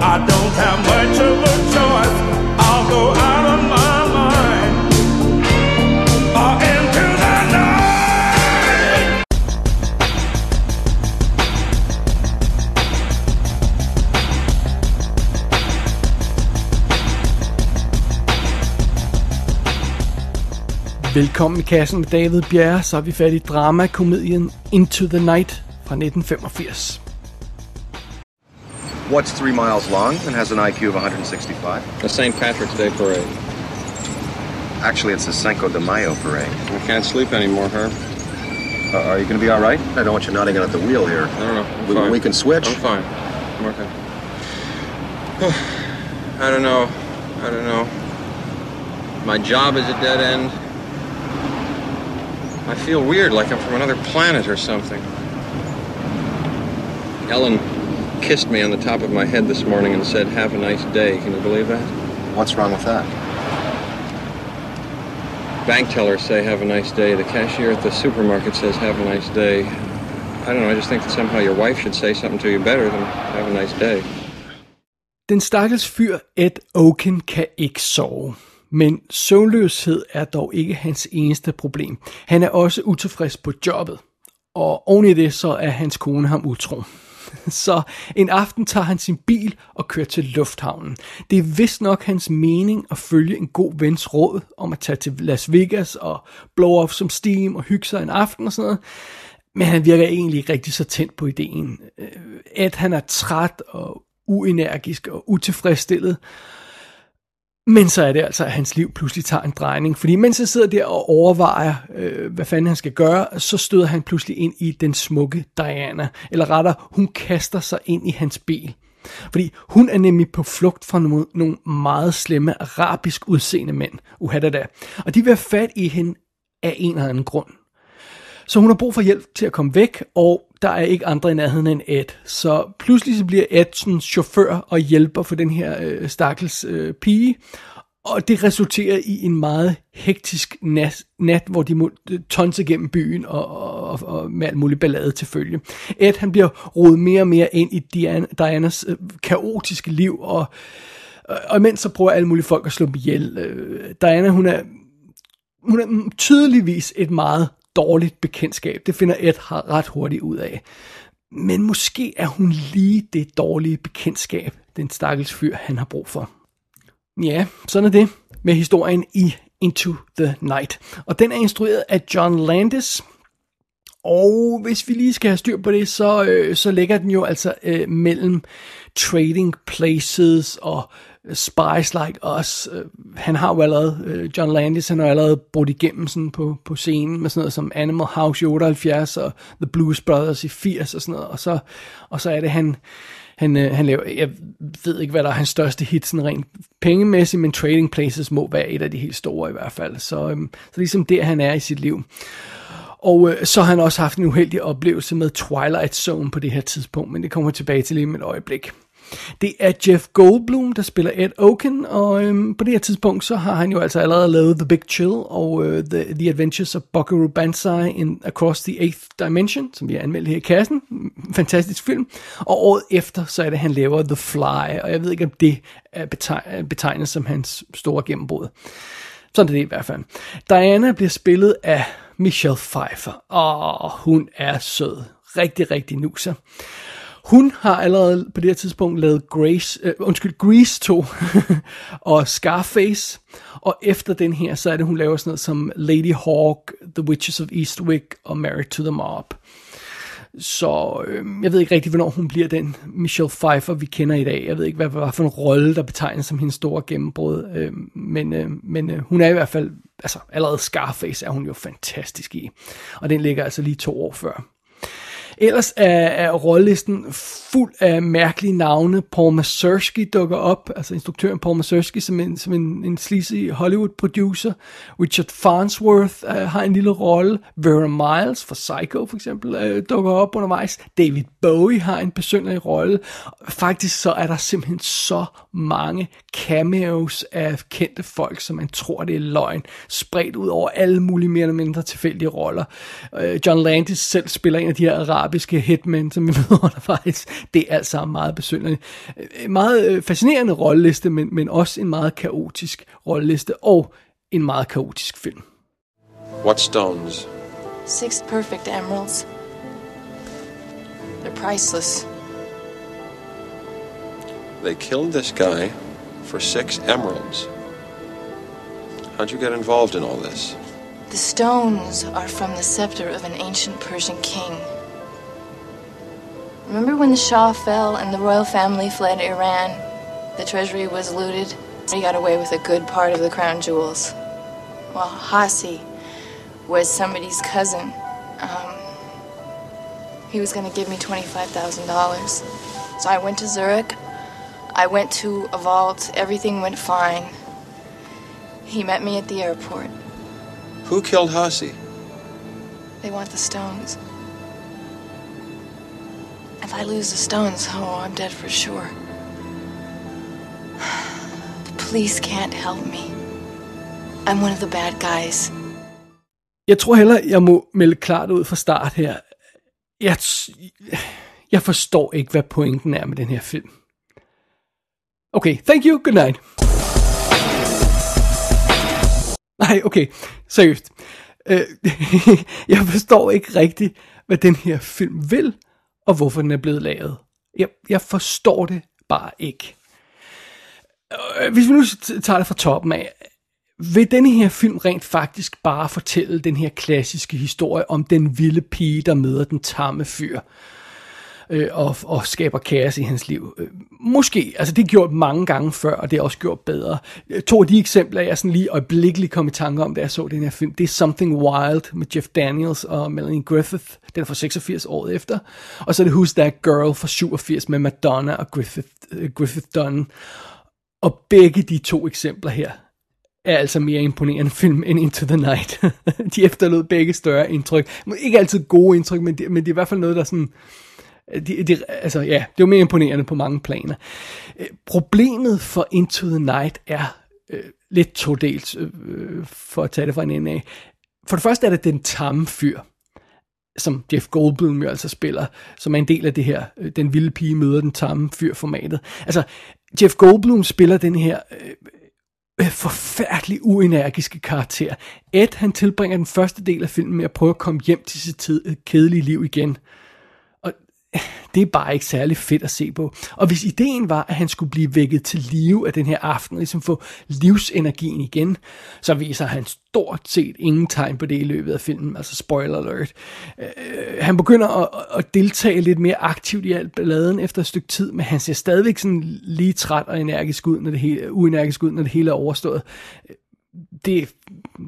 I don't have much of a choice. I'll go out of my mind. Or into the night. Velkommen i kassen med David Bjerre, så er vi fat i dramakomedien Into the Night fra 1985. What's three miles long and has an IQ of 165? The St. Patrick's Day parade. Actually, it's the Cinco de Mayo parade. I can't sleep anymore, Herb. Uh, are you going to be all right? I don't want you nodding at the wheel here. I don't know. I'm We, fine. we can switch. I'm fine. I'm okay. I don't know. I don't know. My job is a dead end. I feel weird, like I'm from another planet or something. Ellen kissed me on the top of my head this morning and said, Have a nice day. Can you believe that? What's wrong with that? Bank tellers say, Have a nice day. The cashier at the supermarket says, Have a nice day. I don't know. I just think that somehow your wife should say something to you better than Have a nice day. Den stakkels fyr Ed Oken kan ikke sove. Men søvnløshed er dog ikke hans eneste problem. Han er også utilfreds på jobbet. Og oven i det, så er hans kone ham utro. Så en aften tager han sin bil og kører til lufthavnen. Det er vist nok hans mening at følge en god vens råd om at tage til Las Vegas og blow off som steam og hygge sig en aften og sådan noget. Men han virker egentlig ikke rigtig så tændt på ideen. Øh, at han er træt og uenergisk og utilfredsstillet. Men så er det altså, at hans liv pludselig tager en drejning. Fordi mens han sidder der og overvejer, øh, hvad fanden han skal gøre, så støder han pludselig ind i den smukke Diana. Eller rettere, hun kaster sig ind i hans bil. Fordi hun er nemlig på flugt fra nogle, nogle meget slemme arabisk udseende mænd. Uhadada. Og de vil have fat i hende af en eller anden grund. Så hun har brug for hjælp til at komme væk, og der er ikke andre i nærheden end Ed. Så pludselig så bliver Ed sådan chauffør og hjælper for den her øh, stakkels øh, pige. Og det resulterer i en meget hektisk nat, nat hvor de må øh, tonse gennem byen og, og, og med alt muligt ballade til følge. Ed han bliver rodet mere og mere ind i Diana, Dianas øh, kaotiske liv, og, øh, og imens så prøver alle mulige folk at slå dem ihjel. Øh, Diana hun er hun er tydeligvis et meget dårligt bekendtskab. Det finder Ed har ret hurtigt ud af. Men måske er hun lige det dårlige bekendtskab, den stakkels fyr, han har brug for. Ja, sådan er det med historien i Into the Night. Og den er instrueret af John Landis. Og hvis vi lige skal have styr på det, så, øh, så ligger den jo altså øh, mellem Trading Places og Spies Like Us. Øh, han har jo allerede, øh, John Landis, han har allerede brudt igennem sådan på, på scenen med sådan noget som Animal House i 78 og The Blues Brothers i 80 og sådan noget. Og så, og så er det han, han, øh, han laver, jeg ved ikke, hvad der er hans største hit, sådan rent pengemæssigt, men Trading Places må være et af de helt store i hvert fald. Så, øhm, så ligesom der, han er i sit liv. Og øh, så har han også haft en uheldig oplevelse med Twilight Zone på det her tidspunkt, men det kommer jeg tilbage til lige med et øjeblik. Det er Jeff Goldblum, der spiller Ed Oken, og øhm, på det her tidspunkt, så har han jo altså allerede lavet The Big Chill og øh, The, the Adventures of Buckaroo Banzai in Across the Eighth Dimension, som vi har anmeldt her i kassen. Fantastisk film. Og året efter, så er det, han laver The Fly, og jeg ved ikke, om det er betegnet, betegnet som hans store gennembrud. Sådan er det i hvert fald. Diana bliver spillet af Michelle Pfeiffer, og hun er sød. Rigtig, rigtig nuser. Hun har allerede på det her tidspunkt lavet Grace, øh, undskyld, Grease 2 og Scarface. Og efter den her, så er det, hun laver sådan noget som Lady Hawk, The Witches of Eastwick og Married to the Mob. Så øh, jeg ved ikke rigtig, hvornår hun bliver den Michelle Pfeiffer, vi kender i dag. Jeg ved ikke, hvad, hvad for en rolle, der betegnes som hendes store gennembrud. Øh, men øh, men øh, hun er i hvert fald, altså allerede Scarface er hun jo fantastisk i. Og den ligger altså lige to år før. Ellers er, er rollelisten fuld af mærkelige navne. Paul Mazursky dukker op, altså instruktøren Paul Mazursky som en, som en, en sleazy Hollywood-producer. Richard Farnsworth uh, har en lille rolle. Vera Miles fra Psycho for eksempel uh, dukker op undervejs. David Bowie har en personlig rolle. Faktisk så er der simpelthen så mange cameos af kendte folk, som man tror det er løgn, spredt ud over alle mulige mere eller mindre tilfældige roller. Uh, John Landis selv spiller en af de her arabiske hitmen, som vi møder undervejs. Det er alt sammen meget besynderligt. En meget øh, fascinerende rolleliste, men, men også en meget kaotisk rolleliste, og en meget kaotisk film. What stones? Six perfect emeralds. They're priceless. They killed this guy for six emeralds. How'd you get involved in all this? The stones are from the scepter of an ancient Persian king. Remember when the Shah fell and the royal family fled Iran? The treasury was looted. He got away with a good part of the crown jewels. Well, Hasi was somebody's cousin. Um, he was going to give me $25,000. So I went to Zurich. I went to a vault. Everything went fine. He met me at the airport. Who killed Hasi? They want the stones. If I lose the stones, oh, I'm dead for sure. The police can't help me. I'm one of the bad guys. Jeg tror heller, jeg må melde klart ud fra start her. Jeg, jeg forstår ikke, hvad pointen er med den her film. Okay, thank you, good night. Nej, okay, seriøst. Øh, jeg forstår ikke rigtigt, hvad den her film vil, og hvorfor den er blevet lavet. Jeg, jeg forstår det bare ikke. Øh, hvis vi nu tager det fra toppen af, vil denne her film rent faktisk bare fortælle den her klassiske historie om den vilde pige, der møder den tamme fyr øh, og, og skaber kaos i hans liv. Øh, måske, altså det er gjort mange gange før, og det er også gjort bedre. Øh, to af de eksempler, jeg sådan lige øjeblikkeligt kom i tanke om, da jeg så den her film, det er Something Wild med Jeff Daniels og Melanie Griffith, den er fra 86 året efter, og så er det Who's That Girl fra 87 med Madonna og Griffith, øh, Griffith Dunn. Og begge de to eksempler her, er altså mere imponerende film end Into the Night. de efterlod begge større indtryk. Ikke altid gode indtryk, men det, men det er i hvert fald noget, der sådan... Øh, det, det, altså ja, det var mere imponerende på mange planer. Øh, problemet for Into the Night er øh, lidt todelt, øh, for at tage det fra en ende af. For det første er det den tamme fyr, som Jeff Goldblum jo altså spiller, som er en del af det her, øh, den vilde pige møder den tamme fyr formatet. Altså, Jeff Goldblum spiller den her øh, forfærdelig uenergiske karakter. Ed, han tilbringer den første del af filmen med at prøve at komme hjem til sit tid, øh, kedelige liv igen. Øh, det er bare ikke særlig fedt at se på. Og hvis ideen var, at han skulle blive vækket til live af den her aften, og ligesom få livsenergien igen, så viser han stort set ingen tegn på det i løbet af filmen, altså spoiler alert. Øh, han begynder at, at deltage lidt mere aktivt i alt balladen efter et stykke tid, men han ser stadigvæk sådan lige træt og energisk ud, når det hele, uenergisk ud, når det hele er overstået. Det,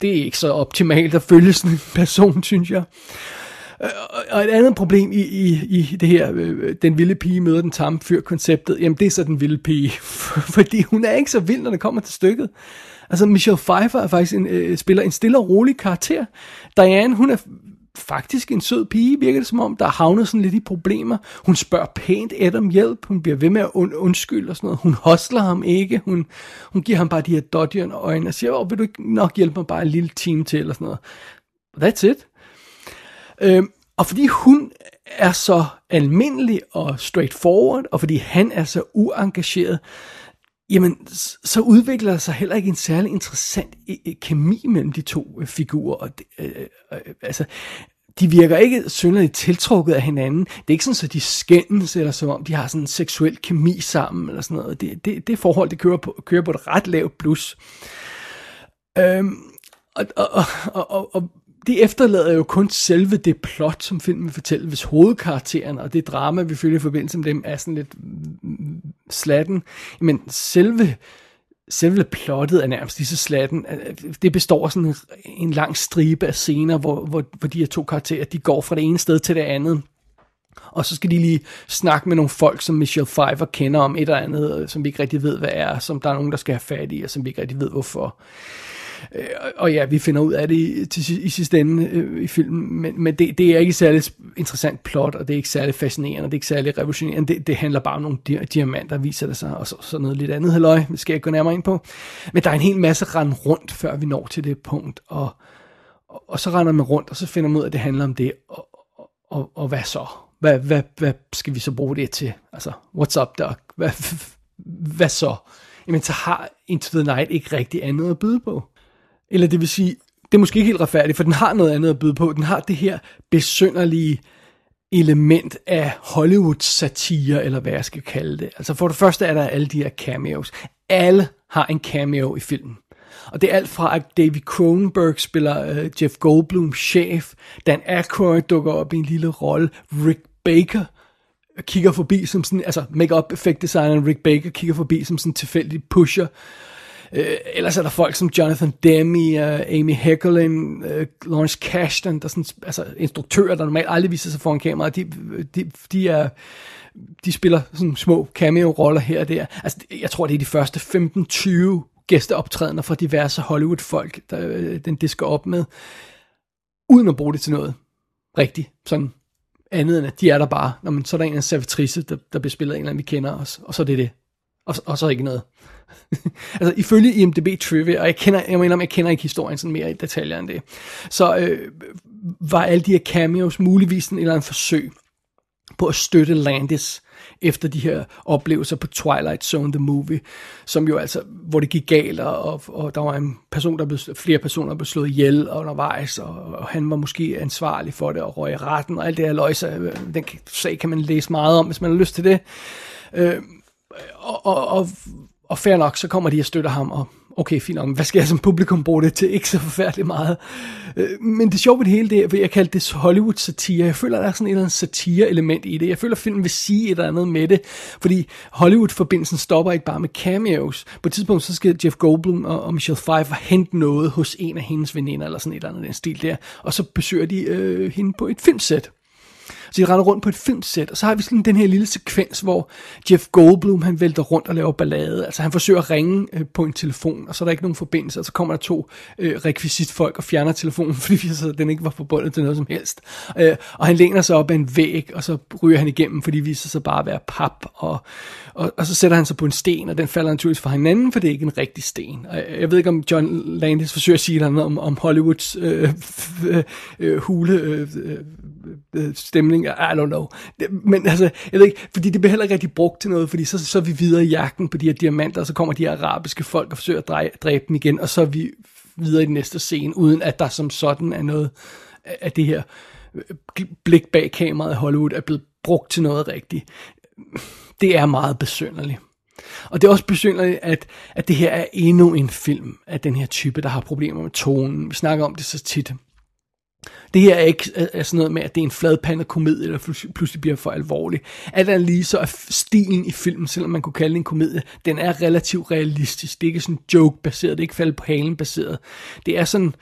det er ikke så optimalt at følge sådan en person, synes jeg. Øh, Og et andet problem i, i, i det her, øh, den vilde pige møder den tamme fyr konceptet, jamen det er så den vilde pige, fordi hun er ikke så vild, når det kommer til stykket. Altså Michelle Pfeiffer er faktisk en, øh, spiller en stille og rolig karakter. Diane, hun er faktisk en sød pige, virker det som om, der har havnet sådan lidt i problemer. Hun spørger pænt Ed om hjælp, hun bliver ved med at und- undskylde og sådan noget. Hun hostler ham ikke, hun, hun giver ham bare de her dodgerne øjne og siger, oh, vil du ikke nok hjælpe mig bare en lille time til, eller sådan noget. That's it. Øh, og fordi hun er så almindelig og straightforward, og fordi han er så uengageret, jamen, så udvikler der sig heller ikke en særlig interessant e-, e-, kemi mellem de to øh, figurer. Og det, øh, øh, altså, de virker ikke synderligt tiltrukket af hinanden. Det er ikke sådan, at de skændes, eller som om de har sådan en seksuel kemi sammen, eller sådan noget. Det, det, det forhold, det kører på, kører på et ret lavt plus. Øhm, og, og, og, og, og det efterlader jo kun selve det plot, som filmen vil fortælle, hvis hovedkarakteren og det drama, vi følger i forbindelse med dem, er sådan lidt slatten. Men selve, selve plottet er nærmest lige så slatten. Øh, øh, det består af sådan en, lang stribe af scener, hvor, hvor, hvor de her to karakterer, de går fra det ene sted til det andet. Og så skal de lige snakke med nogle folk, som Michelle Pfeiffer kender om et eller andet, øh, som vi ikke rigtig ved, hvad er, som der er nogen, der skal have fat i, og som vi ikke rigtig ved, hvorfor. Øh, og- ja, vi finder ud af det i, til, i sidste ende øh, i filmen, men, men det, det er ikke særlig interessant plot, og det er ikke særlig fascinerende, og det er ikke særlig revolutionerende. Det, det handler bare om nogle di- diamanter, viser det sig, og så, så noget lidt andet halløj, det skal jeg ikke gå nærmere ind på. Men der er en hel masse rend rundt, før vi når til det punkt, og, og, og så render man rundt, og så finder man ud af, at det handler om det, og, og, og, og hvad så? Hvad, hvad, hvad skal vi så bruge det til? Altså, what's up, Doc? Hvad, hvad så? Jamen, så har Into the Night ikke rigtig andet at byde på. Eller det vil sige, det er måske ikke helt retfærdigt, for den har noget andet at byde på. Den har det her besynderlige element af Hollywood-satire, eller hvad jeg skal kalde det. Altså for det første er der alle de her cameos. Alle har en cameo i filmen. Og det er alt fra, at David Cronenberg spiller uh, Jeff Goldblum chef, Dan Aykroyd dukker op i en lille rolle, Rick Baker kigger forbi som sådan, altså make-up effect designer Rick Baker kigger forbi som sådan en tilfældig pusher, Øh, ellers er der folk som Jonathan Demme, øh, Amy Heckerlin, øh, Lawrence Kasdan, der er sådan, altså instruktører, der normalt aldrig viser sig foran kameraet, de, de, de er de spiller sådan små cameo-roller her og der. Altså, jeg tror, det er de første 15-20 gæsteoptrædener fra diverse Hollywood-folk, der, øh, den disker op med, uden at bruge det til noget rigtigt. Sådan andet end, at de er der bare. Når man, så er der en af servitrice, der, der bliver spillet af en eller anden, vi kender, os, og så er det det. Og, og så ikke noget. altså ifølge IMDb Trivia, og jeg kender, jeg mener, jeg kender ikke historien sådan mere i detaljer end det, så øh, var alle de her cameos muligvis en eller anden forsøg på at støtte Landis efter de her oplevelser på Twilight Zone The Movie, som jo altså, hvor det gik galt, og, og der var en person, der blev, flere personer, der blev slået ihjel undervejs, og, og han var måske ansvarlig for det, og røg i retten, og alt det her løjse, øh, den sag kan man læse meget om, hvis man har lyst til det. Øh, og, og, og og fair nok, så kommer de og støtter ham, og okay, fint nok, hvad skal jeg som publikum bruge det til? Ikke så forfærdeligt meget. Øh, men det sjove ved det hele, det er, jeg kalder det Hollywood-satire. Jeg føler, der er sådan et eller andet satire-element i det. Jeg føler, at filmen vil sige et eller andet med det, fordi Hollywood-forbindelsen stopper ikke bare med cameos. På et tidspunkt, så skal Jeff Goldblum og, og Michelle Pfeiffer hente noget hos en af hendes veninder, eller sådan et eller andet den stil der, og så besøger de øh, hende på et filmsæt. Så de render rundt på et filmsæt, og så har vi sådan den her lille sekvens, hvor Jeff Goldblum, han vælter rundt og laver ballade. Altså han forsøger at ringe øh, på en telefon, og så er der ikke nogen forbindelse, og så kommer der to øh, rekvisitfolk og fjerner telefonen, fordi vi så den ikke var forbundet til noget som helst. Øh, og han læner sig op ad en væg, og så ryger han igennem, fordi det viser sig bare at være pap, og, og, og så sætter han sig på en sten, og den falder naturligvis fra hinanden, for det er ikke en rigtig sten. Og jeg ved ikke, om John Landis forsøger at sige noget om, om Hollywoods øh, øh, øh, hule øh, øh øh, stemning, I don't know. Men altså, jeg ved ikke, fordi det bliver heller ikke rigtig brugt til noget, fordi så, så er vi videre i jagten på de her diamanter, og så kommer de her arabiske folk og forsøger at dræbe, dræbe dem igen, og så er vi videre i den næste scene, uden at der som sådan er noget af det her øh, blik bag kameraet i Hollywood er blevet brugt til noget rigtigt. Det er meget besynderligt. Og det er også besynderligt, at, at det her er endnu en film af den her type, der har problemer med tonen. Vi snakker om det så tit. Det her er ikke er sådan noget med, at det er en fladpandet komedie, der pludselig bliver for alvorlig. Alt andet lige så er stilen i filmen, selvom man kunne kalde det en komedie, den er relativt realistisk. Det er ikke sådan joke-baseret, det er ikke faldet på halen baseret. Det er sådan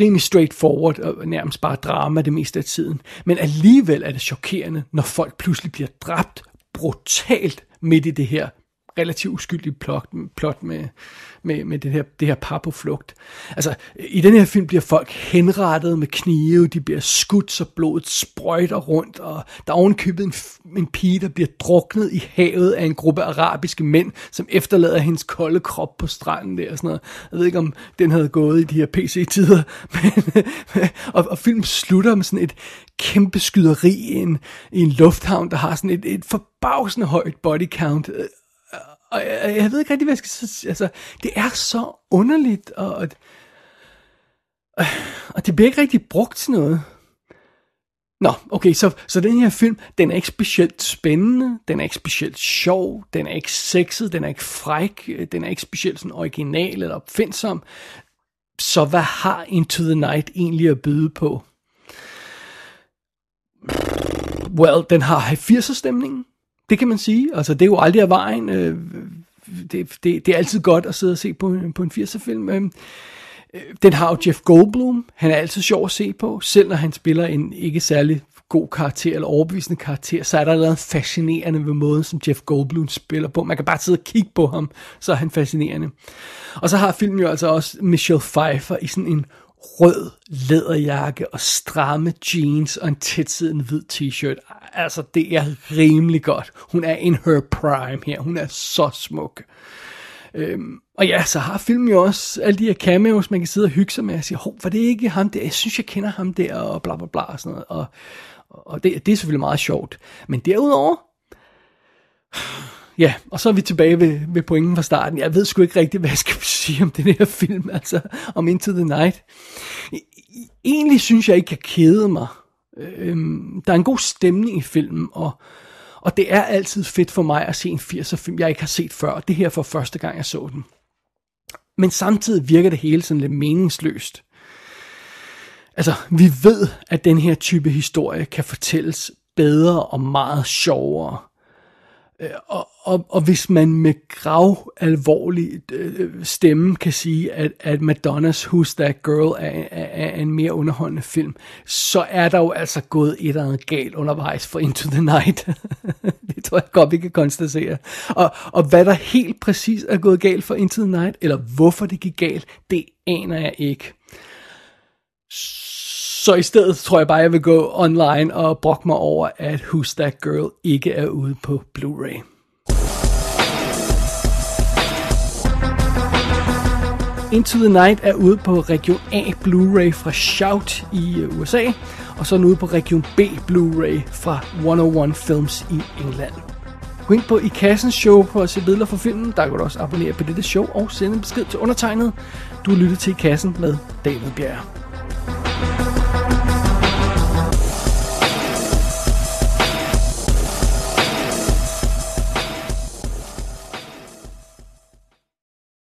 rimelig straightforward og nærmest bare drama det meste af tiden. Men alligevel er det chokerende, når folk pludselig bliver dræbt brutalt midt i det her relativt uskyldige plot, plot med, med, med det her, det her par på flugt. Altså, i den her film bliver folk henrettet med knive, de bliver skudt, så blodet sprøjter rundt, og der er ovenkøbet en, en pige, der bliver druknet i havet af en gruppe arabiske mænd, som efterlader hendes kolde krop på stranden der og sådan noget. Jeg ved ikke, om den havde gået i de her PC-tider, men, og, og filmen slutter med sådan et kæmpe skyderi i en, i en lufthavn, der har sådan et, et forbavsende højt body count, og jeg, jeg ved ikke rigtig, hvad jeg skal sige. Altså, det er så underligt, og, og, og det bliver ikke rigtig brugt til noget. Nå, okay, så, så den her film, den er ikke specielt spændende, den er ikke specielt sjov, den er ikke sexet, den er ikke fræk, den er ikke specielt sådan original eller opfindsom. Så hvad har Into the Night egentlig at byde på? Well, den har 80'er stemningen. Det kan man sige. Altså, det er jo aldrig af vejen. Øh, det, det, det er altid godt at sidde og se på, på en 80'er-film. Øhm, øh, den har jo Jeff Goldblum. Han er altid sjov at se på. Selv når han spiller en ikke særlig god karakter eller overbevisende karakter, så er der noget fascinerende ved måden, som Jeff Goldblum spiller på. Man kan bare sidde og kigge på ham, så er han fascinerende. Og så har filmen jo altså også Michelle Pfeiffer i sådan en rød læderjakke og stramme jeans og en tætsiddende hvid t-shirt. Altså, det er rimelig godt. Hun er in her prime her. Hun er så smuk. Øhm, og ja, så har filmen jo også alle de her cameos, man kan sidde og hygge sig med og sige, hov, var det ikke ham der? Jeg synes, jeg kender ham der, og bla bla bla og sådan noget. Og, og det, det er selvfølgelig meget sjovt. Men derudover, ja, og så er vi tilbage ved, ved pointen fra starten. Jeg ved sgu ikke rigtigt, hvad jeg skal sige om den her film, altså om Into the Night. E, e, egentlig synes jeg ikke, jeg kede mig. Øhm, der er en god stemning i filmen, og, og det er altid fedt for mig at se en 80'er film, jeg ikke har set før. Det her for første gang, jeg så den. Men samtidig virker det hele sådan lidt meningsløst. Altså, vi ved, at den her type historie kan fortælles bedre og meget sjovere. Øh, og, og, og hvis man med grav alvorlig øh, stemme kan sige, at, at Madonnas Who's That Girl er, er, er en mere underholdende film, så er der jo altså gået et eller andet galt undervejs for Into the Night. det tror jeg godt, vi kan konstatere. Og, og hvad der helt præcis er gået galt for Into the Night, eller hvorfor det gik galt, det aner jeg ikke. Så i stedet tror jeg bare, jeg vil gå online og brokke mig over, at Who's That Girl ikke er ude på Blu-ray. Into the Night er ude på Region A Blu-ray fra Shout i øh, USA, og så er den ude på Region B Blu-ray fra 101 Films i England. Gå ind på i kassens show for at se billeder fra filmen. Der kan du også abonnere på dette show og sende en besked til undertegnet. Du lytter til i kassen med David Bjerg.